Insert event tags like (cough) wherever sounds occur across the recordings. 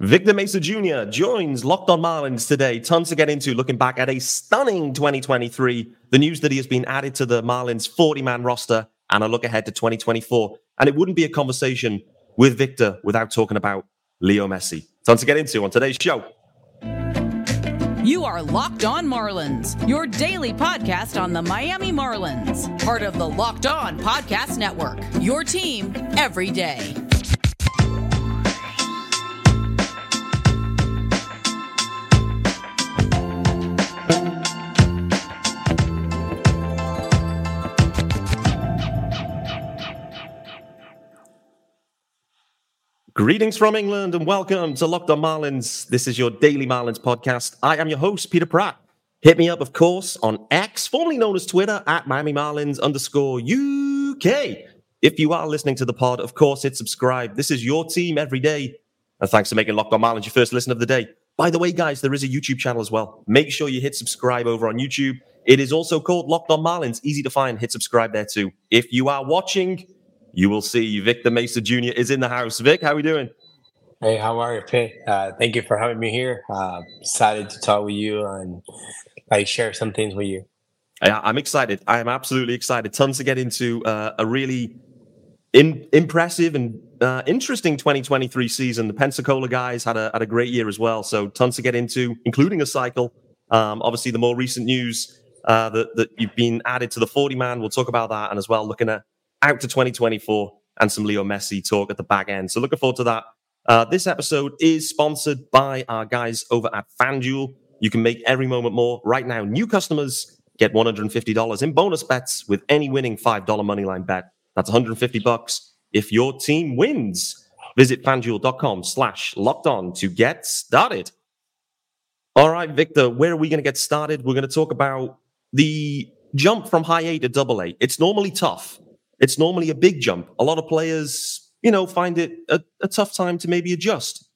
Victor Mesa Jr. joins Locked on Marlins today. Tons to get into looking back at a stunning 2023, the news that he has been added to the Marlins 40 man roster, and a look ahead to 2024. And it wouldn't be a conversation with Victor without talking about Leo Messi. Tons to get into on today's show. You are Locked On Marlins, your daily podcast on the Miami Marlins, part of the Locked On Podcast Network, your team every day. Greetings from England and welcome to Locked on Marlins. This is your daily Marlins podcast. I am your host, Peter Pratt. Hit me up, of course, on X, formerly known as Twitter, at Miami Marlins underscore UK. If you are listening to the pod, of course, hit subscribe. This is your team every day. And thanks for making Locked on Marlins your first listen of the day. By the way, guys, there is a YouTube channel as well. Make sure you hit subscribe over on YouTube. It is also called Locked on Marlins. Easy to find. Hit subscribe there too. If you are watching, you will see Victor Mesa Jr. is in the house. Vic, how are we doing? Hey, how are you, Pete? Uh, thank you for having me here. Uh, excited to talk with you and like share some things with you. I'm excited. I am absolutely excited. Tons to get into. Uh, a really in, impressive and uh, interesting 2023 season. The Pensacola guys had a had a great year as well. So tons to get into, including a cycle. Um, obviously, the more recent news uh, that that you've been added to the 40 man. We'll talk about that, and as well looking at out to 2024 and some Leo Messi talk at the back end. So looking forward to that. Uh, this episode is sponsored by our guys over at FanDuel. You can make every moment more right now. New customers get $150 in bonus bets with any winning $5 moneyline bet. That's 150 bucks if your team wins. Visit fanduel.com slash locked on to get started. All right, Victor, where are we going to get started? We're going to talk about the jump from high A to double A. It's normally tough it's normally a big jump. A lot of players, you know, find it a, a tough time to maybe adjust.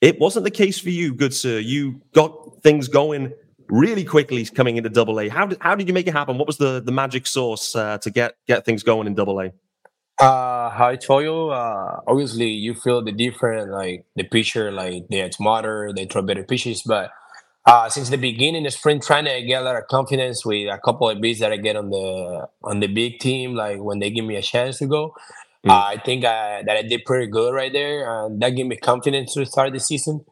It wasn't the case for you, good sir. You got things going really quickly coming into double A. How did, how did you make it happen? What was the, the magic sauce uh, to get, get things going in double A? Uh, how I told you, uh, obviously you feel the different, like the pitcher, like they smarter, they throw better pitches, but uh, since the beginning of spring training, I get a lot of confidence with a couple of beats that I get on the on the big team. Like when they give me a chance to go, mm. uh, I think I, that I did pretty good right there, and that gave me confidence to start the season.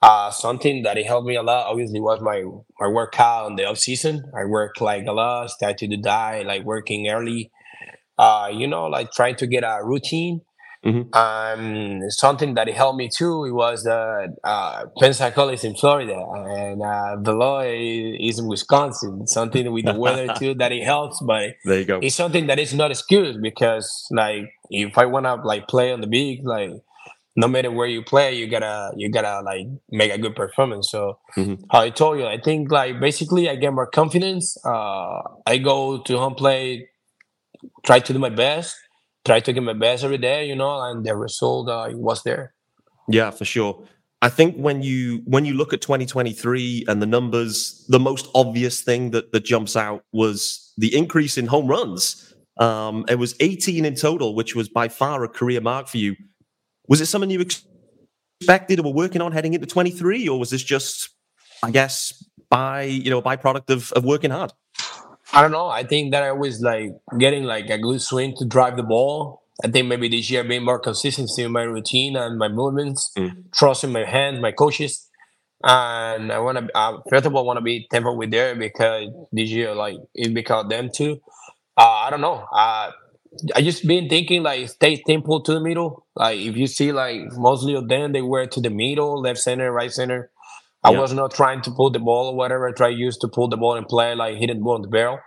Uh, something that it helped me a lot, obviously, was my my workout in the off season. I work like a lot, started to die, like working early. Uh, you know, like trying to get a routine Mm-hmm. Um, something that helped me too it was that uh, Pensacola is in Florida and uh, is in Wisconsin. Something with the weather (laughs) too that it helps, but there you go. It's something that is not excuse because like if I wanna like play on the big like no matter where you play, you gotta you gotta like make a good performance. So mm-hmm. how I told you, I think like basically I get more confidence. Uh, I go to home play, try to do my best try to give my best every day, you know, and the result uh, was there. Yeah, for sure. I think when you when you look at 2023 and the numbers, the most obvious thing that that jumps out was the increase in home runs. Um, it was 18 in total, which was by far a career mark for you. Was it something you expected or were working on heading into 23, or was this just, I guess, by you know, a byproduct of, of working hard? I don't know. I think that I was like getting like a good swing to drive the ball. I think maybe this year being more consistency in my routine and my movements, mm. trusting my hands, my coaches. And I want to, uh, first of all, want to be tempered with there because this year, like, it because them too. Uh, I don't know. Uh, I just been thinking like stay temple to the middle. Like if you see like mostly of them, they were to the middle, left center, right center. I yeah. was not trying to pull the ball or whatever. I tried used to pull the ball and play like hitting ball in the barrel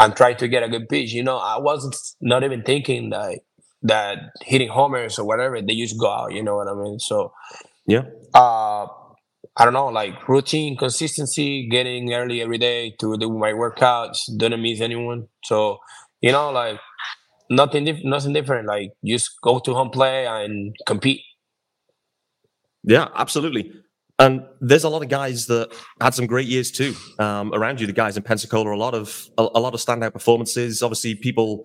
and try to get a good pitch. You know, I wasn't not even thinking that that hitting homers or whatever they just go out. You know what I mean? So yeah. Uh, I don't know, like routine, consistency, getting early every day to do my workouts, don't miss anyone. So, you know, like nothing, nothing different. Like just go to home play and compete. Yeah, absolutely. And there's a lot of guys that had some great years too um, around you. The guys in Pensacola, a lot of a, a, lot of standout performances. Obviously, people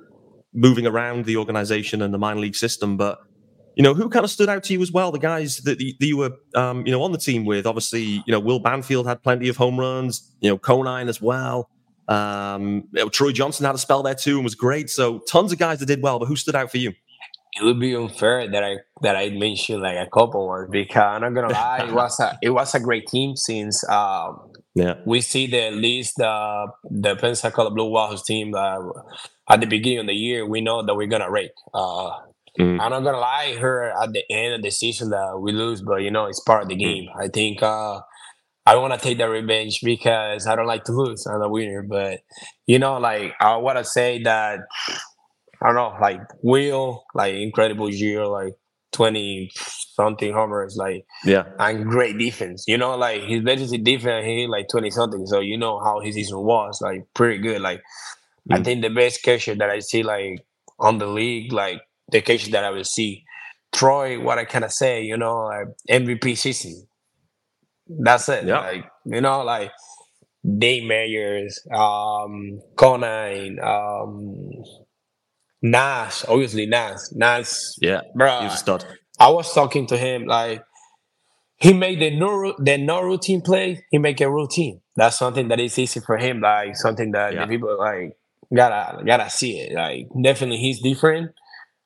moving around the organization and the minor league system. But you know, who kind of stood out to you as well? The guys that, that you were, um, you know, on the team with. Obviously, you know, Will Banfield had plenty of home runs. You know, Conine as well. Um, you know, Troy Johnston had a spell there too and was great. So tons of guys that did well. But who stood out for you? It would be unfair that I that I mentioned like a couple words because I'm not gonna lie, it was a it was a great team since um, yeah we see the at least uh, the Pensacola Blue Wahoos team uh, at the beginning of the year we know that we're gonna rake. Uh, Mm. I'm not gonna lie, her at the end of the season that we lose, but you know it's part of the mm. game. Mm. I think uh, I want to take that revenge because I don't like to lose. I'm a winner, but you know, like I want to say that I don't know, like Will, like incredible year, like twenty something homers, like yeah, and great defense. You know, like his basically defense, he like twenty something, so you know how his season was, like pretty good. Like mm. I think the best catcher that I see like on the league, like the catcher that I will see. Troy, what I kind of say, you know, like MVP season. That's it. Yeah. Like, you know, like Dane Myers, um, Conine, um, Nas, obviously Nas. Nas, yeah, bro. He's a stud. I was talking to him like he made the no the no routine play. He make a routine. That's something that is easy for him. Like something that yeah. people like gotta gotta see it. Like definitely he's different.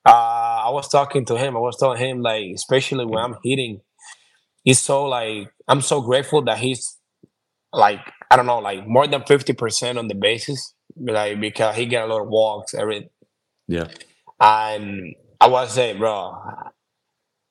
Uh, I was talking to him. I was telling him like, especially when I'm hitting, he's so like I'm so grateful that he's like I don't know, like more than fifty percent on the bases, like because he get a lot of walks. Every yeah, and I was saying, bro,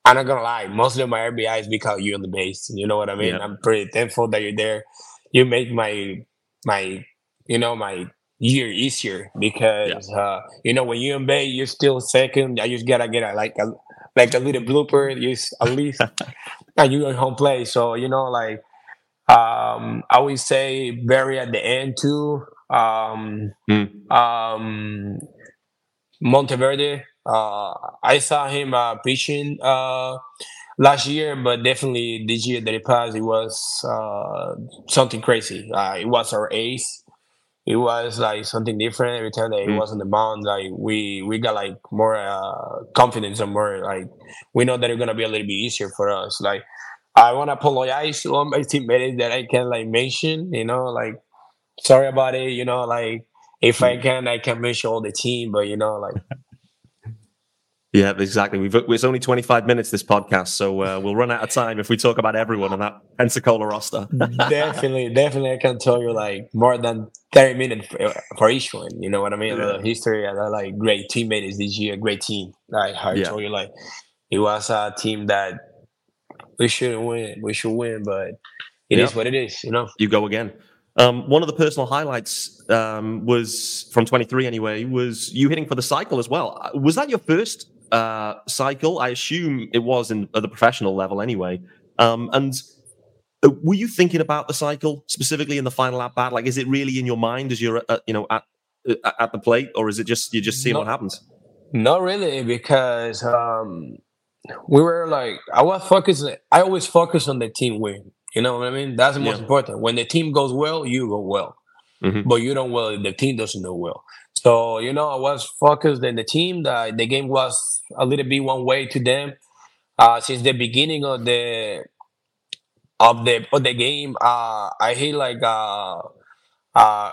I'm not gonna lie, mostly of my RBI is because you're on the base. You know what I mean? Yeah. I'm pretty thankful that you're there. You make my my you know my year easier because yeah. uh, you know when you're in Bay, you're still second. I just gotta get a, like a like a little blooper, at least, (laughs) and you in home play. So you know, like um, I would say very at the end too. Um, mm. um, Monteverde. Uh, I saw him uh, pitching uh, last year, but definitely this year that it passed, it was uh, something crazy. Uh, it was our ace it was like something different every time that it mm. was on the mound. Like we we got like more uh, confidence and more like we know that it's gonna be a little bit easier for us. Like I want to apologize to all my (laughs) teammates that I can like mention. You know, like sorry about it. You know, like if I can, I can mention all the team, but you know, like (laughs) Yeah, exactly. We've it's only 25 minutes this podcast, so uh, we'll run out of time if we talk about everyone on that Pensacola roster. (laughs) definitely, definitely, I can tell you like more than 30 minutes for, for each one. You know what I mean? Yeah. The history and like great teammates this year, great team. Like I yeah. told you, like it was a team that we shouldn't win. We should win, but it yeah. is what it is. You know. You go again. Um, one of the personal highlights um, was from 23 anyway. Was you hitting for the cycle as well? Was that your first uh, cycle. I assume it was in at the professional level anyway. Um, and uh, were you thinking about the cycle specifically in the final at bat? Like, is it really in your mind as you're, uh, you know, at uh, at the plate, or is it just you're just seeing not, what happens? Not really, because um, we were like, I was focusing. I always focus on the team win. You know what I mean? That's the most yeah. important. When the team goes well, you go well. Mm-hmm. But you don't well, the team doesn't go well. So, you know, I was focused in the team. The, the game was a little bit one way to them. Uh, since the beginning of the of the of the game, uh, I hit like a, a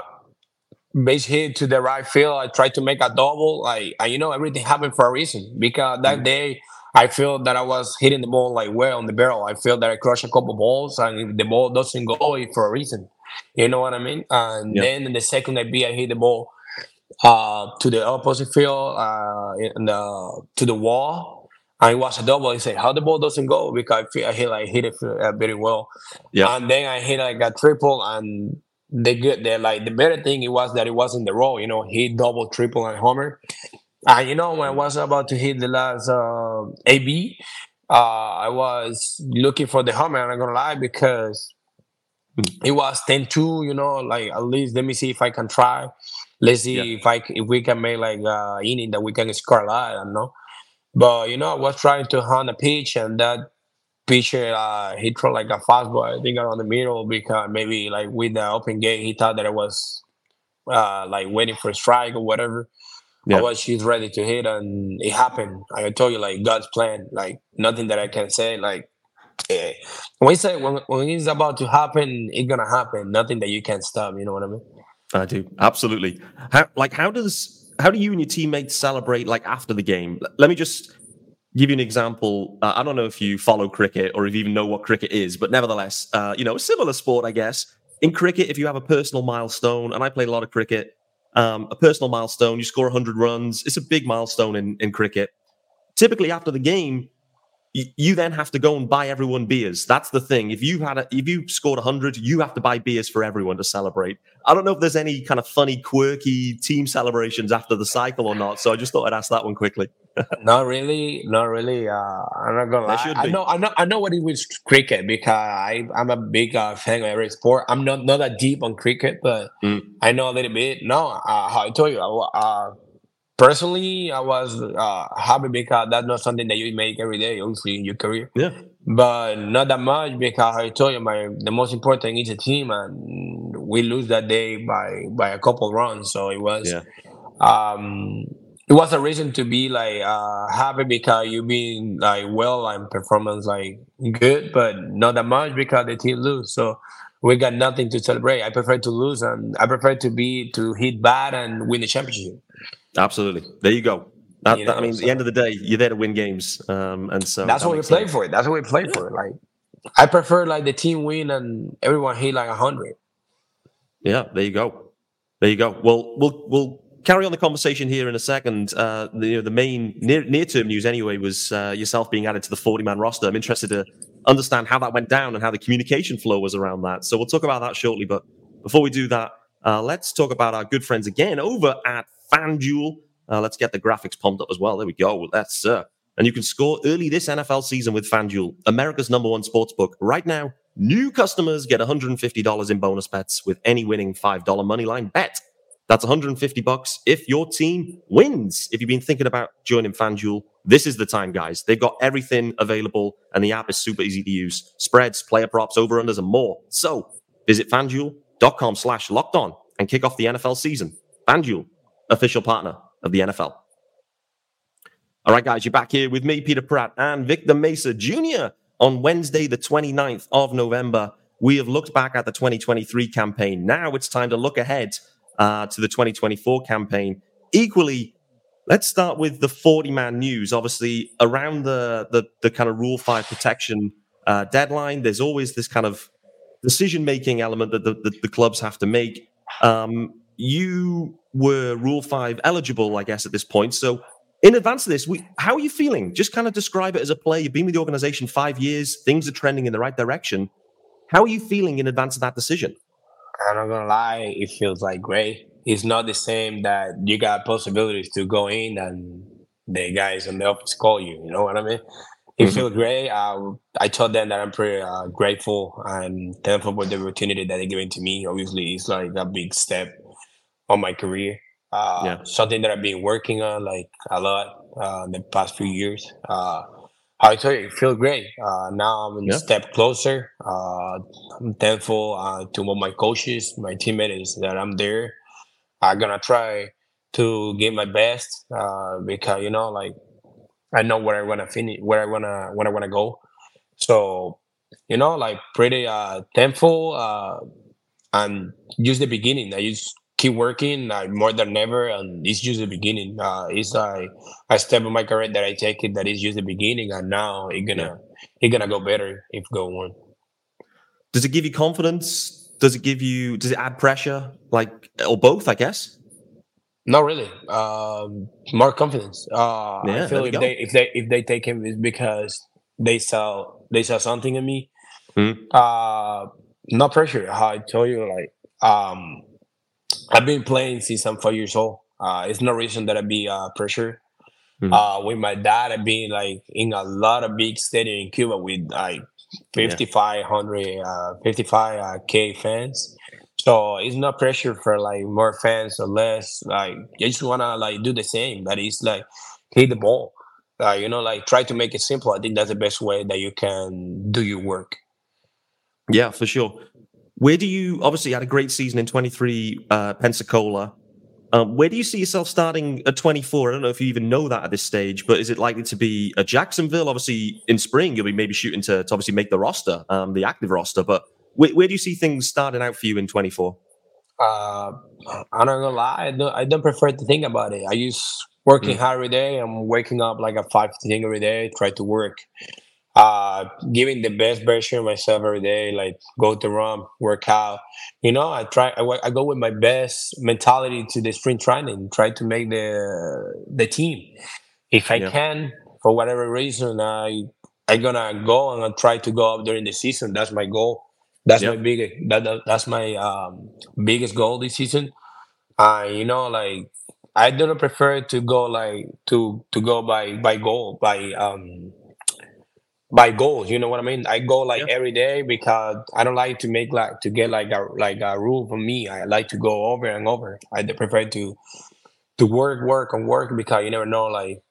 base hit to the right field. I tried to make a double. Like, you know, everything happened for a reason. Because that mm-hmm. day, I feel that I was hitting the ball like well on the barrel. I feel that I crushed a couple balls, and the ball doesn't go for a reason. You know what I mean? And then in the second I beat, I hit the ball uh, to the opposite field, uh, in the, to the wall. And it was a double. He said, "How the ball doesn't go?" Because I feel I hit like hit it uh, very well. Yeah. And then I hit like a triple, and the good, the like the better thing it was that it was in the row. You know, he double, triple, and homer. And you know, when I was about to hit the last uh, AB, uh, I was looking for the homer. I'm not gonna lie because hmm. it was 10-2, You know, like at least let me see if I can try. Let's see yeah. if I if we can make like uh inning that we can score a lot. I don't know. But you know, I was trying to hunt a pitch and that pitcher uh he threw like a fastball, I think around the middle because maybe like with the open gate he thought that it was uh like waiting for a strike or whatever. Yeah. I was she's ready to hit, and it happened. I told you, like God's plan, like nothing that I can say, like. Eh, when he say when, when it's about to happen, it's gonna happen. Nothing that you can stop. You know what I mean? I do absolutely. How like how does how do you and your teammates celebrate like after the game? Let me just give you an example. Uh, I don't know if you follow cricket or if you even know what cricket is, but nevertheless, uh, you know, a similar sport, I guess. In cricket, if you have a personal milestone, and I played a lot of cricket, um, a personal milestone, you score 100 runs, it's a big milestone in, in cricket. Typically, after the game, you then have to go and buy everyone beers. That's the thing. If you had a, if you scored 100, you have to buy beers for everyone to celebrate. I don't know if there's any kind of funny, quirky team celebrations after the cycle or not. So I just thought I'd ask that one quickly. (laughs) not really, not really. Uh, I'm not gonna lie. I know, I know, I know what it was cricket because I, I'm a big uh, fan of every sport. I'm not not that deep on cricket, but mm. I know a little bit. No, uh, I told you, uh, personally, I was uh, happy because that's not something that you make every day, obviously, in your career. Yeah. But not that much because I told you, my the most important is the team, and we lose that day by by a couple runs. So it was, yeah. um, it was a reason to be like uh, happy because you've been like well and performance like good, but not that much because the team lose. So we got nothing to celebrate. I prefer to lose, and I prefer to be to hit bad and win the championship. Absolutely. There you go. That, you know, that, I mean, so. at the end of the day, you're there to win games, um, and so that's that what we play for. That's what we play yeah. for. Like, I prefer like the team win and everyone hit like a hundred. Yeah, there you go. There you go. Well, we'll we'll carry on the conversation here in a second. Uh, the, you know, the main near near term news anyway was uh, yourself being added to the 40 man roster. I'm interested to understand how that went down and how the communication flow was around that. So we'll talk about that shortly. But before we do that, uh, let's talk about our good friends again over at FanDuel. Uh, let's get the graphics pumped up as well. There we go. That's uh, and you can score early this NFL season with FanDuel, America's number one sports book. Right now, new customers get $150 in bonus bets with any winning $5 moneyline bet. That's 150 bucks if your team wins. If you've been thinking about joining FanDuel, this is the time, guys. They've got everything available, and the app is super easy to use. Spreads, player props, over-unders, and more. So visit FanDuel.com slash locked on and kick off the NFL season. FanDuel, official partner of the NFL. All right, guys, you're back here with me, Peter Pratt, and Victor Mesa Jr. on Wednesday, the 29th of November. We have looked back at the 2023 campaign. Now it's time to look ahead uh, to the 2024 campaign. Equally, let's start with the 40 man news. Obviously, around the, the, the kind of Rule 5 protection uh, deadline, there's always this kind of decision making element that the, the, the clubs have to make. Um, you were Rule 5 eligible, I guess, at this point. So, in advance of this, we, how are you feeling? Just kind of describe it as a player. You've been with the organization five years, things are trending in the right direction. How are you feeling in advance of that decision? I'm not gonna lie, it feels like great. It's not the same that you got possibilities to go in and the guys in the office call you. You know what I mean? It mm-hmm. feels great. Uh, I told them that I'm pretty uh, grateful and thankful for the opportunity that they're giving to me. Obviously, it's like a big step on my career. Uh, yeah. Something that I've been working on like a lot uh, the past few years. Uh, I tell you, it feels great. Uh, now I'm yeah. a step closer. Uh, I'm thankful uh, to all my coaches, my teammates that I'm there. I'm gonna try to give my best uh, because you know, like I know where I wanna finish, where I wanna, where I wanna go. So you know, like pretty uh, thankful uh, and just the beginning. I just keep working like more than ever and it's just the beginning. Uh it's like a step in my career that i take it that is just the beginning and now it's gonna it's gonna go better if go on. Does it give you confidence? Does it give you does it add pressure? Like or both i guess? Not really. Um more confidence. Uh yeah, i feel if they if they if they take him is because they saw they saw something in me. Mm. uh not pressure. How i told you like um I've been playing since I'm five years old. Uh, it's no reason that I be uh, pressure. Mm-hmm. Uh, with my dad, I've been like in a lot of big stadium in Cuba with like 5,500, yeah. uh, 55 uh, K fans. So it's not pressure for like more fans or less. Like I just wanna like do the same. but it's like hit the ball. Uh, you know, like try to make it simple. I think that's the best way that you can do your work. Yeah, for sure. Where do you obviously had a great season in 23 uh, Pensacola? Um, where do you see yourself starting at 24? I don't know if you even know that at this stage, but is it likely to be a Jacksonville? Obviously, in spring, you'll be maybe shooting to, to obviously make the roster, um, the active roster. But where, where, do you see things starting out for you in 24? Uh, I'm not gonna lie, I don't, I don't prefer to think about it. I use working mm. hard every day. I'm waking up like a five thing every day, try to work uh giving the best version of myself every day like go to run work out. You know i try I, I, go with my best mentality to the sprint training try to make the the team. If i yeah. can for whatever reason i i gonna go and i try to go up during the season. That's my goal. That's yep. my biggest that, that, that's my um biggest goal this season. Uh you know like i don't prefer to go like to to go by by goal by um by goals. You know what I mean? I go like yeah. every day because I don't like to make like to get like a like a rule for me. I like to go over and over. I prefer to to work, work, and work because you never know like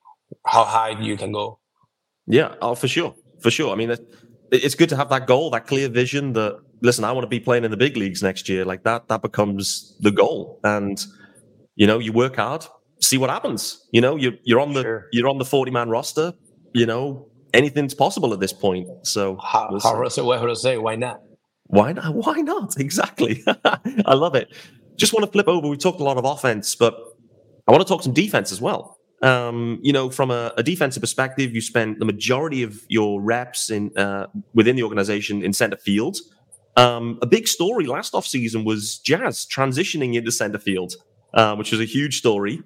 how high you can go. Yeah, oh for sure, for sure. I mean, it's good to have that goal, that clear vision. That listen, I want to be playing in the big leagues next year. Like that, that becomes the goal, and you know, you work hard, see what happens. You know, you're you're on the sure. you're on the forty man roster. You know, anything's possible at this point. So, how, we'll how say, why not? Why not? (laughs) Why not? Exactly. (laughs) I love it. Just want to flip over. We talked a lot of offense, but I want to talk some defense as well. Um, you know, from a, a, defensive perspective, you spent the majority of your reps in uh, within the organization in center field. Um, a big story last offseason was Jazz transitioning into center field, uh, which was a huge story.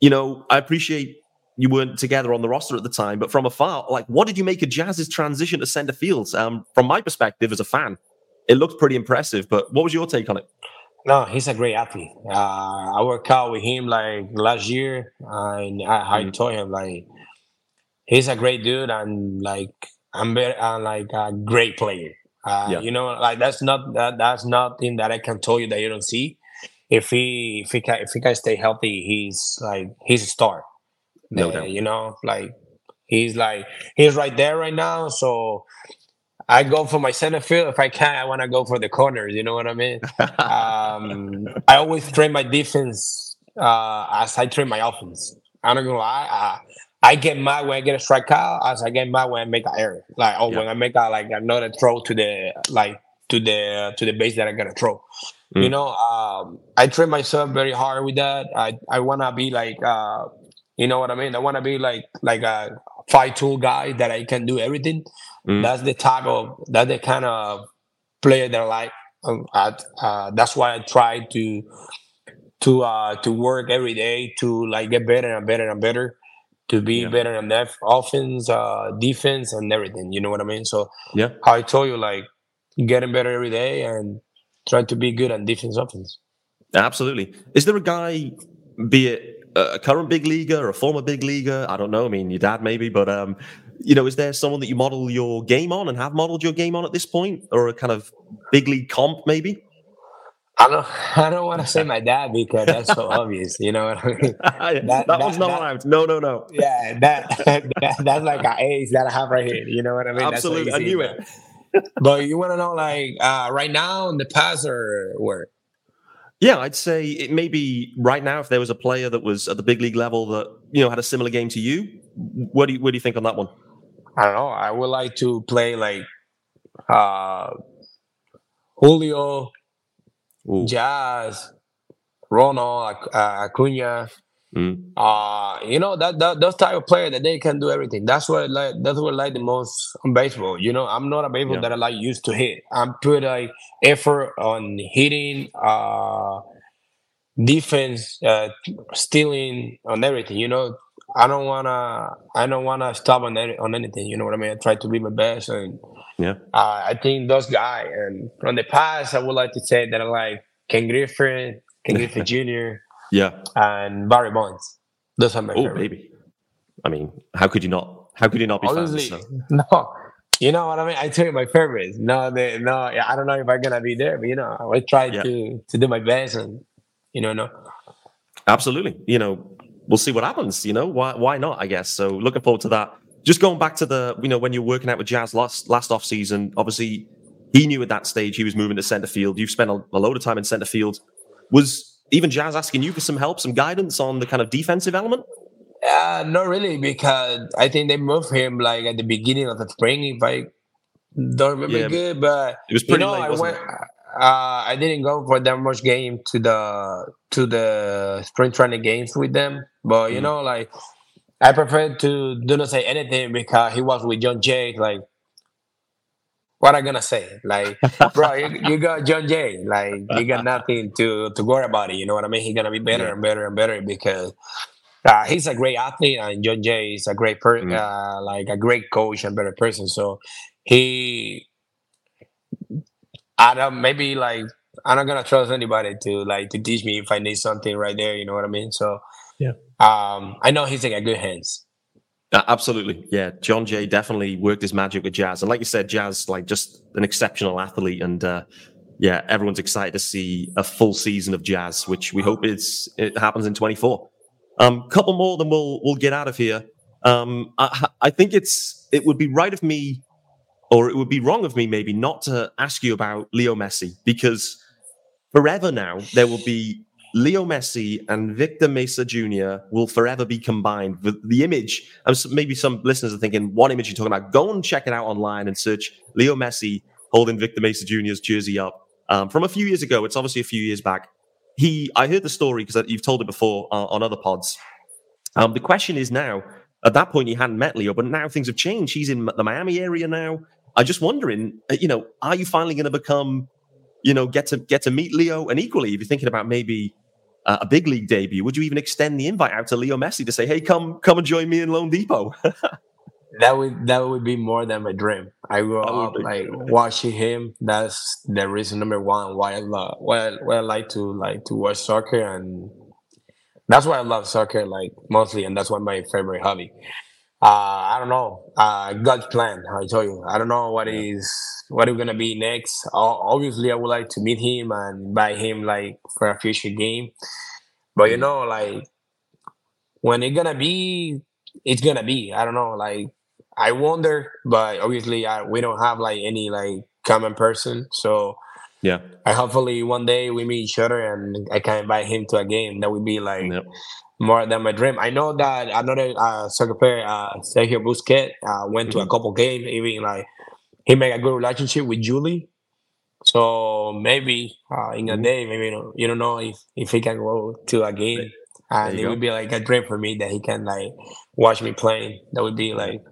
You know, I appreciate you weren't together on the roster at the time, but from afar, like, what did you make of Jazz's transition to center fields? Um, from my perspective as a fan, it looked pretty impressive. But what was your take on it? No, he's a great athlete. Uh, I worked out with him like last year, and I, I mm. told him like he's a great dude, and like I'm very, I'm like a great player. Uh, yeah. You know, like that's not that that's nothing that I can tell you that you don't see. If he if he can if he can stay healthy, he's like he's a star. No doubt. You know, like he's like he's right there right now. So I go for my center field. If I can, I want to go for the corners. You know what I mean? um, I always train my defense uh, as I train my offense. I'm not gonna lie. I, I get mad when I get a strikeout, as I get mad when I make an error. Like oh, yeah. when I make a like another throw to the like to the to the base that I gotta throw. Mm. You know, um, I train myself very hard with that. I I wanna be like uh, you know what I mean? I want to be like like a fight tool guy that I can do everything. Mm. That's the type of that's the kind of player that I like. Um, uh, that's why I try to to uh, to work every day to like get better and better and better to be yeah. better in that offense, uh, defense, and everything. You know what I mean? So yeah, how I told you, like getting better every day and trying to be good on defense, offense. Absolutely. Is there a guy, be it a current big leaguer or a former big leaguer? I don't know. I mean, your dad maybe, but um, you know, is there someone that you model your game on and have modeled your game on at this point, or a kind of big league comp maybe? I don't. I don't want to say my dad because that's so obvious. You know what I mean? (laughs) that, that, that, one's not that, allowed. No, no, no. Yeah, that, (laughs) that that's like an ace that I have right here. You know what I mean? Absolutely, I knew it. but you want to know, like, uh, right now in the past or where? Yeah, I'd say it may be right now if there was a player that was at the big league level that you know had a similar game to you. What do you what do you think on that one? I don't know. I would like to play like uh Julio, Ooh. Jazz, Ronald, uh, Acuna, Mm. Uh, you know that, that those type of player that they can do everything. That's what I like. That's what I like the most on baseball. You know, I'm not a baseball yeah. that I like used to hit. I'm put like effort on hitting, uh, defense, uh, stealing, on everything. You know, I don't wanna I don't wanna stop on any, on anything. You know what I mean? I try to be my best, and yeah, uh, I think those guys. And from the past, I would like to say that I like Ken Griffey, Ken Griffey (laughs) Jr. Yeah. And Barry Bonds. Those are my oh, baby. I mean, how could you not? How could you not be Honestly, fans? (laughs) So? No. You know what I mean? I tell you my favorites. No, they, no, I don't know if I'm gonna be there, but you know, I try yeah. to to do my best, and you know, no. Absolutely. You know, we'll see what happens. You know, why why not? I guess. So looking forward to that. Just going back to the, you know, when you're working out with Jazz last last off season, obviously he knew at that stage he was moving to center field. You've spent a, a load of time in center field. Was even Jazz asking you for some help, some guidance on the kind of defensive element? Uh, not really, because I think they moved him like at the beginning of the spring, if I don't remember yeah, good. But it was pretty you know, late, I went. Uh, I didn't go for that much game to the to the spring training games with them, but you mm. know, like I prefer to do not say anything because he was with Jon Jay. Like, what I gonna say? Like, bro, you, (laughs) you, got Jon Jay. Like, you got nothing to to worry about it. You know what I mean? He's gonna be better yeah. and better and better because uh, he's a great athlete, and Jon Jay is a great person, mm. uh, like a great coach and better person. So he, I don't maybe like I'm not gonna trust anybody to like to teach me if I need something right there. You know what I mean? So yeah, um, I know he's in a good hands. Uh, absolutely, yeah. Jon Jay definitely worked his magic with Jazz, and like you said, Jazz like just an exceptional athlete, and uh, yeah, everyone's excited to see a full season of Jazz, which we hope is it happens in 24. Um, couple more, then we'll we'll get out of here. Um, I, I think it's it would be right of me, or it would be wrong of me maybe not to ask you about Leo Messi because forever now there will be Leo Messi and Victor Mesa Jr. will forever be combined. The, the image, maybe some listeners are thinking, what image are you talking about? Go and check it out online and search Leo Messi holding Victor Mesa Jr.'s jersey up um, from a few years ago. It's obviously a few years back he, I heard the story because you've told it before uh, on other pods. Um, the question is now, at that point, he hadn't met Leo, but now things have changed. He's in the Miami area now. I'm just wondering, uh, you know, are you finally going to become, you know, get to get to meet Leo? And equally, if you're thinking about maybe uh, a big league debut, would you even extend the invite out to Leo Messi to say, "Hey, come come and join me in Lone loanDepot"? (laughs) that would that would be more than my dream. I grew up like watching him. That's the reason number one why I love why I, why I like to like to watch soccer, and that's why I love soccer like mostly, and that's why my favorite hobby. Uh, I don't know. Uh, God's plan. I told you. I don't know what is what is gonna be next. Obviously, I would like to meet him and buy him like for a future game. But you know, like when it's gonna be, it's gonna be. I don't know. Like I wonder, but obviously I, we don't have like any like common person. So yeah, I hopefully one day we meet each other and I can invite him to a game. That would be like yep. more than my dream. I know that another uh, soccer player, uh, Sergio Busquets, uh, went mm-hmm. to a mm-hmm. couple games. Even like he made a good relationship with Julie. So maybe uh, in a mm-hmm. day, maybe you, know, you don't know if if he can go to a game, and it go. would be like a dream for me that he can like watch me playing. That would be like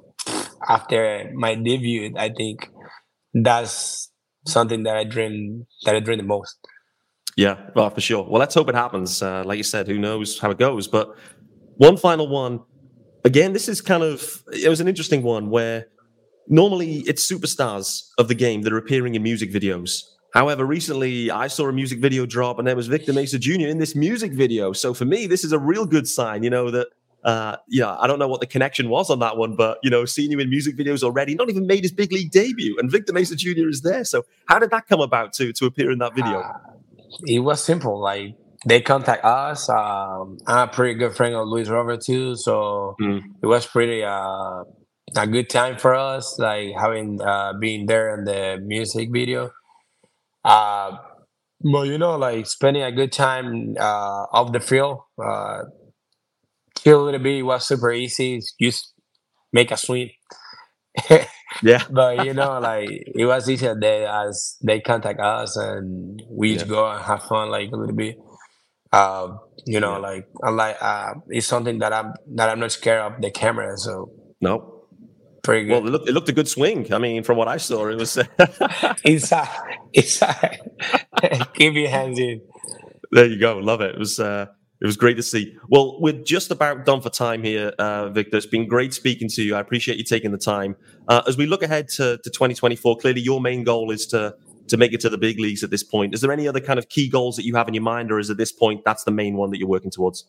after my debut, I think that's something that I dream that I dream the most. Yeah, well, for sure. Well, let's hope it happens. Uh, like you said, who knows how it goes? But one final one. Again, this is kind of it was an interesting one where normally it's superstars of the game that are appearing in music videos. However, recently I saw a music video drop and there was Victor Mesa Jr. in this music video. So for me, this is a real good sign, you know, that uh, yeah, I don't know what the connection was on that one, but you know, seeing you in music videos already, not even made his big league debut, and Victor Mesa Jr. is there. So, how did that come about to to appear in that video? Uh, it was simple. Like they contact us. Um, I'm a pretty good friend of Luis Robert too, so mm. it was pretty uh, a good time for us, like having uh, being there in the music video. Uh, but you know, like spending a good time uh, off the field. Uh, little bit. It was super easy. Just make a swim. (laughs) yeah. but you know, like it was easier they as they contact us and we just go and have fun like a little bit. Uh, you know, yeah. like I like uh, it's something that I'm that I'm not scared of the camera. So no. Pretty good. Well, it looked, it looked a good swing. I mean, from what I saw, it was (laughs) inside. (laughs) Inside. Keep your hands in. There you go. Love it. It was uh it was great to see. Well, we're just about done for time here, uh, Victor. It's been great speaking to you. I appreciate you taking the time. Uh, as we look ahead to, to 2024, clearly your main goal is to to make it to the big leagues at this point. Is there any other kind of key goals that you have in your mind, or is at this point that's the main one that you're working towards?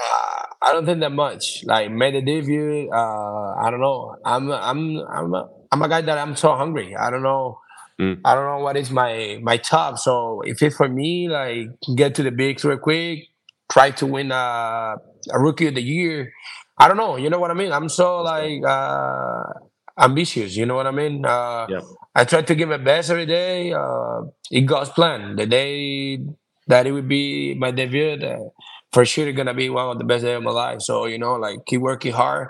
Uh, I don't think that much. Like made a debut. Uh, I don't know. I'm I'm I'm a, I'm a guy that I'm so hungry. I don't know. Mm. I don't know what is my my top. So if it's for me, like get to the bigs real quick, try to win a, a rookie of the year. I don't know. You know what I mean? I'm so like uh, ambitious. You know what I mean? Uh, yeah. I try to give my best every day. Uh, it God's plan. The day that it would be my debut. Uh, for sure, it's gonna be one of the best days of my life. So you know, like keep working hard.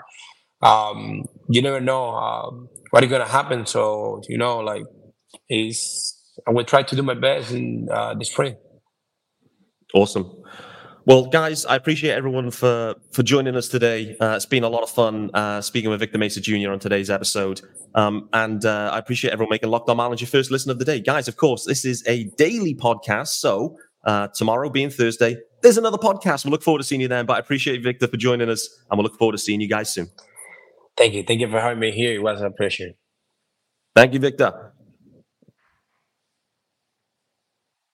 Um, you never know um, what is gonna happen. So you know, like is I will try to do my best in uh, the spring. Awesome. Well, guys, I appreciate everyone for for joining us today. Uh, it's been a lot of fun uh, speaking with Victor Mesa Jr. on today's episode, um, and uh, I appreciate everyone making Locked On Marlins your first listen of the day, guys. Of course, this is a daily podcast, so uh, tomorrow being Thursday, there's another podcast. We look forward to seeing you then. But I appreciate Victor for joining us, and we'll look forward to seeing you guys soon. Thank you. Thank you for having me here. It was a pleasure. Thank you, Victor.